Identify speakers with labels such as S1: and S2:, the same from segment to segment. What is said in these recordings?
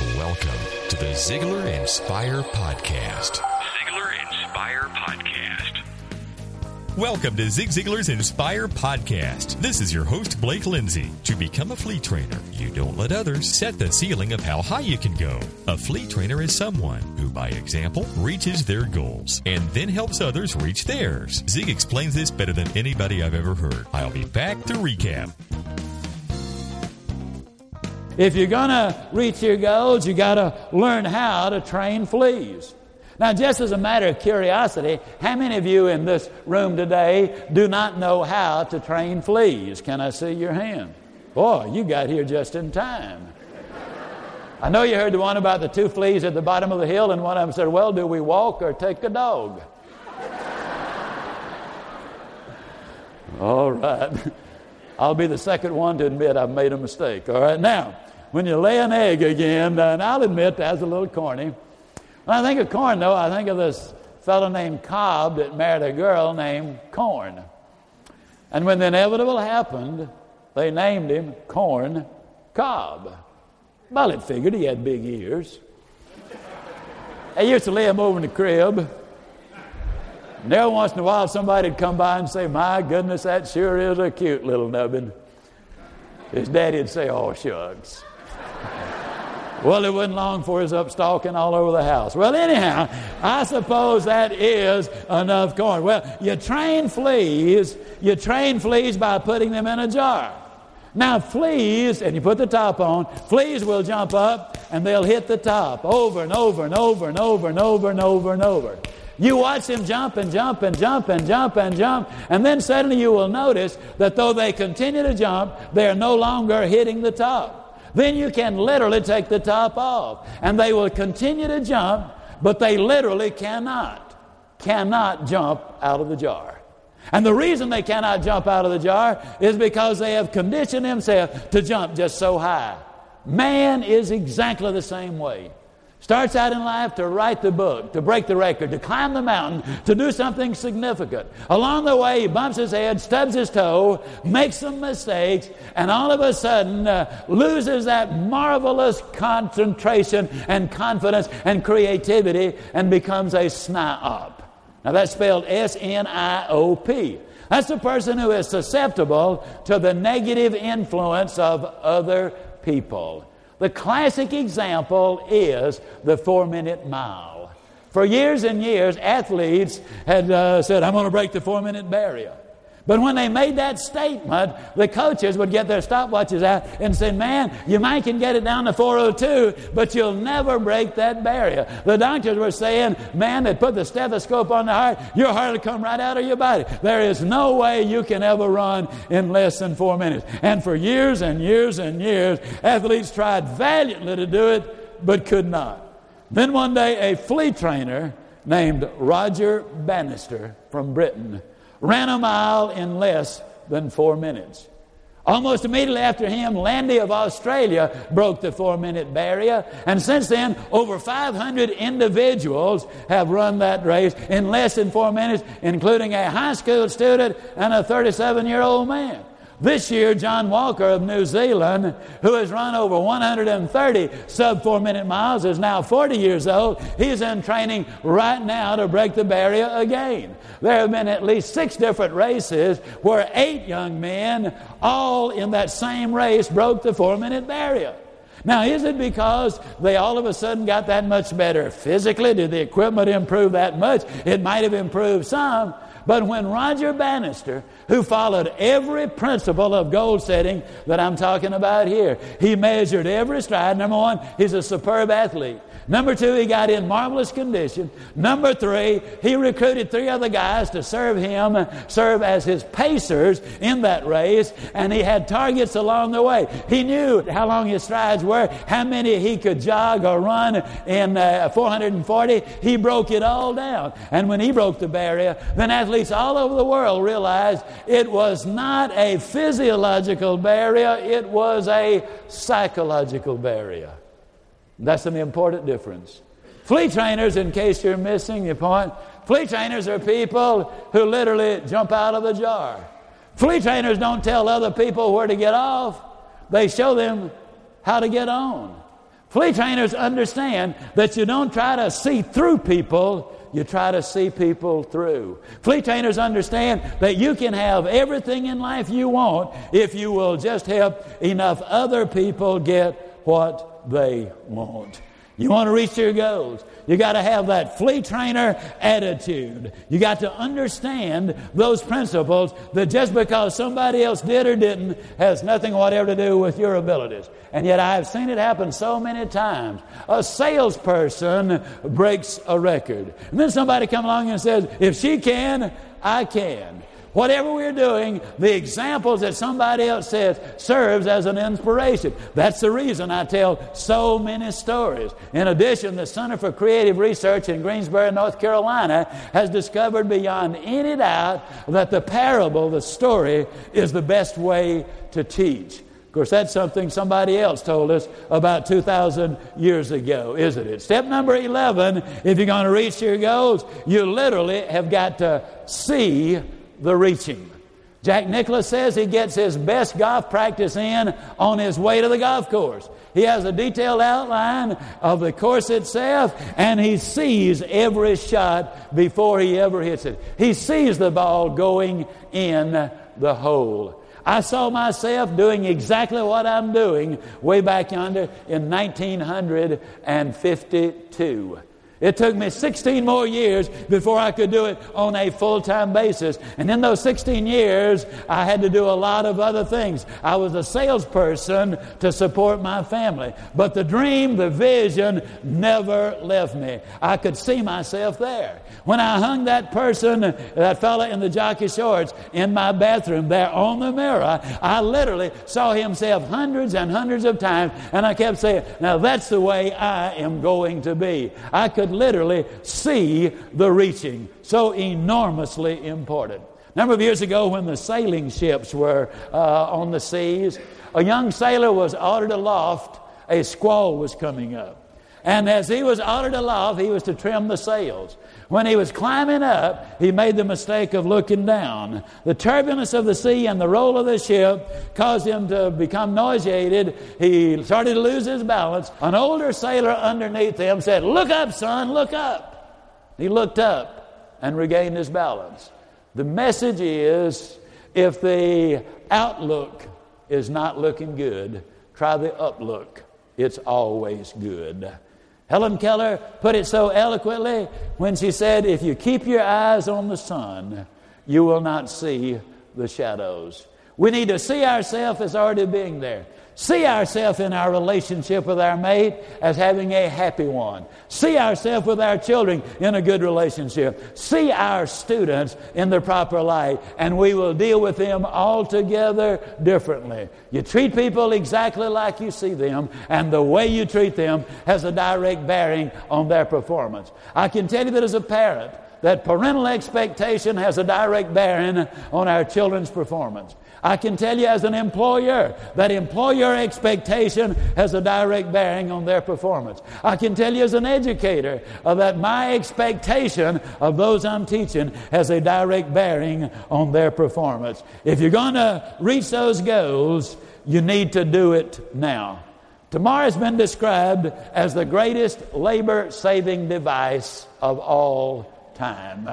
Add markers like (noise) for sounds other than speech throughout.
S1: Welcome to the Ziglar Inspire Podcast.
S2: Ziglar Inspire Podcast.
S1: Welcome to Zig Ziglar's Inspire Podcast. This is your host, Blake Lindsay. To become a flea trainer, you don't let others set the ceiling of how high you can go. A flea trainer is someone who, by example, reaches their goals and then helps others reach theirs. Zig explains this better than anybody I've ever heard. I'll be back to recap.
S3: If you're going to reach your goals, you got to learn how to train fleas. Now, just as a matter of curiosity, how many of you in this room today do not know how to train fleas? Can I see your hand? Boy, you got here just in time. I know you heard the one about the two fleas at the bottom of the hill, and one of them said, Well, do we walk or take a dog? (laughs) All right. (laughs) I'll be the second one to admit I've made a mistake. All right, now, when you lay an egg again, and I'll admit that's a little corny. When I think of corn, though, I think of this fellow named Cobb that married a girl named Corn. And when the inevitable happened, they named him Corn Cobb. Well, it figured he had big ears. They used to lay him over in the crib. And every once in a while, somebody would come by and say, My goodness, that sure is a cute little nubbin. His daddy would say, Oh, shucks. Well, it wasn't long for his up stalking all over the house. Well, anyhow, I suppose that is enough corn. Well, you train fleas, you train fleas by putting them in a jar. Now, fleas, and you put the top on, fleas will jump up and they'll hit the top over and over and over and over and over and over and over. You watch them jump and jump and jump and jump and jump, and then suddenly you will notice that though they continue to jump, they are no longer hitting the top. Then you can literally take the top off, and they will continue to jump, but they literally cannot, cannot jump out of the jar. And the reason they cannot jump out of the jar is because they have conditioned themselves to jump just so high. Man is exactly the same way. Starts out in life to write the book, to break the record, to climb the mountain, to do something significant. Along the way, he bumps his head, stubs his toe, makes some mistakes, and all of a sudden uh, loses that marvelous concentration and confidence and creativity and becomes a sniop. Now that's spelled S N I O P. That's the person who is susceptible to the negative influence of other people. The classic example is the four minute mile. For years and years, athletes had uh, said, I'm going to break the four minute barrier. But when they made that statement, the coaches would get their stopwatches out and say, Man, you might can get it down to 402, but you'll never break that barrier. The doctors were saying, Man, they put the stethoscope on the heart, your heart will come right out of your body. There is no way you can ever run in less than four minutes. And for years and years and years, athletes tried valiantly to do it, but could not. Then one day, a flea trainer named Roger Bannister from Britain ran a mile in less than four minutes. Almost immediately after him, Landy of Australia broke the four minute barrier. And since then, over 500 individuals have run that race in less than four minutes, including a high school student and a 37 year old man. This year, John Walker of New Zealand, who has run over 130 sub four minute miles, is now 40 years old. He's in training right now to break the barrier again. There have been at least six different races where eight young men, all in that same race, broke the four minute barrier. Now, is it because they all of a sudden got that much better physically? Did the equipment improve that much? It might have improved some. But when Roger Bannister, who followed every principle of goal setting that I'm talking about here, he measured every stride. Number one, he's a superb athlete. Number two, he got in marvelous condition. Number three, he recruited three other guys to serve him, serve as his pacers in that race, and he had targets along the way. He knew how long his strides were, how many he could jog or run in uh, 440. He broke it all down. And when he broke the barrier, then athletes all over the world realized it was not a physiological barrier, it was a psychological barrier. That's an important difference. Flea trainers, in case you're missing the point, flea trainers are people who literally jump out of the jar. Flea trainers don't tell other people where to get off, they show them how to get on. Flea trainers understand that you don't try to see through people, you try to see people through. Flea trainers understand that you can have everything in life you want if you will just help enough other people get what they want. You want to reach your goals. You got to have that flea trainer attitude. You got to understand those principles that just because somebody else did or didn't has nothing whatever to do with your abilities. And yet I've seen it happen so many times. A salesperson breaks a record. And then somebody comes along and says, if she can, I can. Whatever we're doing, the examples that somebody else says serves as an inspiration. That's the reason I tell so many stories. In addition, the Center for Creative Research in Greensboro, North Carolina, has discovered beyond any doubt that the parable, the story, is the best way to teach. Of course, that's something somebody else told us about 2,000 years ago, isn't it? Step number 11, if you're going to reach your goals, you literally have got to see the reaching. Jack Nicklaus says he gets his best golf practice in on his way to the golf course. He has a detailed outline of the course itself and he sees every shot before he ever hits it. He sees the ball going in the hole. I saw myself doing exactly what I'm doing way back yonder in 1952. It took me 16 more years before I could do it on a full time basis. And in those 16 years, I had to do a lot of other things. I was a salesperson to support my family. But the dream, the vision never left me. I could see myself there. When I hung that person, that fella in the jockey shorts, in my bathroom there on the mirror, I literally saw himself hundreds and hundreds of times. And I kept saying, Now that's the way I am going to be. I could could literally see the reaching. So enormously important. A number of years ago, when the sailing ships were uh, on the seas, a young sailor was ordered aloft, a squall was coming up. And as he was ordered aloft, he was to trim the sails. When he was climbing up, he made the mistake of looking down. The turbulence of the sea and the roll of the ship caused him to become nauseated. He started to lose his balance. An older sailor underneath him said, Look up, son, look up. He looked up and regained his balance. The message is if the outlook is not looking good, try the uplook. It's always good. Helen Keller put it so eloquently when she said, If you keep your eyes on the sun, you will not see the shadows. We need to see ourselves as already being there. See ourselves in our relationship with our mate as having a happy one. See ourselves with our children in a good relationship. See our students in the proper light, and we will deal with them altogether differently. You treat people exactly like you see them, and the way you treat them has a direct bearing on their performance. I can tell you that as a parent, that parental expectation has a direct bearing on our children's performance. I can tell you as an employer that employer expectation has a direct bearing on their performance. I can tell you as an educator uh, that my expectation of those I'm teaching has a direct bearing on their performance. If you're going to reach those goals, you need to do it now. Tomorrow has been described as the greatest labor saving device of all time.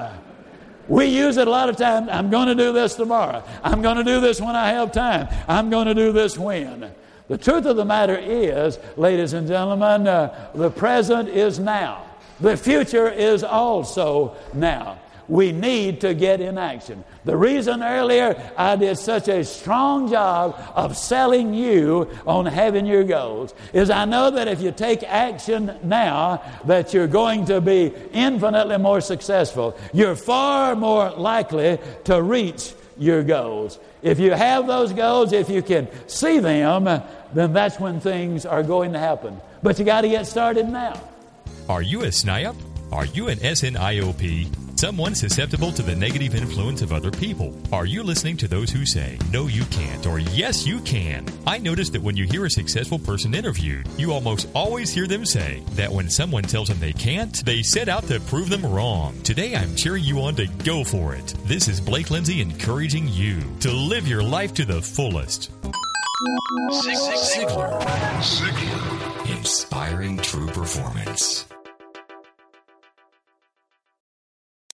S3: We use it a lot of times. I'm going to do this tomorrow. I'm going to do this when I have time. I'm going to do this when. The truth of the matter is, ladies and gentlemen, uh, the present is now. The future is also now we need to get in action. The reason earlier I did such a strong job of selling you on having your goals is I know that if you take action now that you're going to be infinitely more successful. You're far more likely to reach your goals. If you have those goals, if you can see them, then that's when things are going to happen. But you got to get started now.
S1: Are you a SNIOP? Are you an SNIOP? Someone susceptible to the negative influence of other people. Are you listening to those who say, no, you can't, or yes, you can? I notice that when you hear a successful person interviewed, you almost always hear them say that when someone tells them they can't, they set out to prove them wrong. Today, I'm cheering you on to go for it. This is Blake Lindsay encouraging you to live your life to the fullest. Ziglar. Ziglar. inspiring true performance.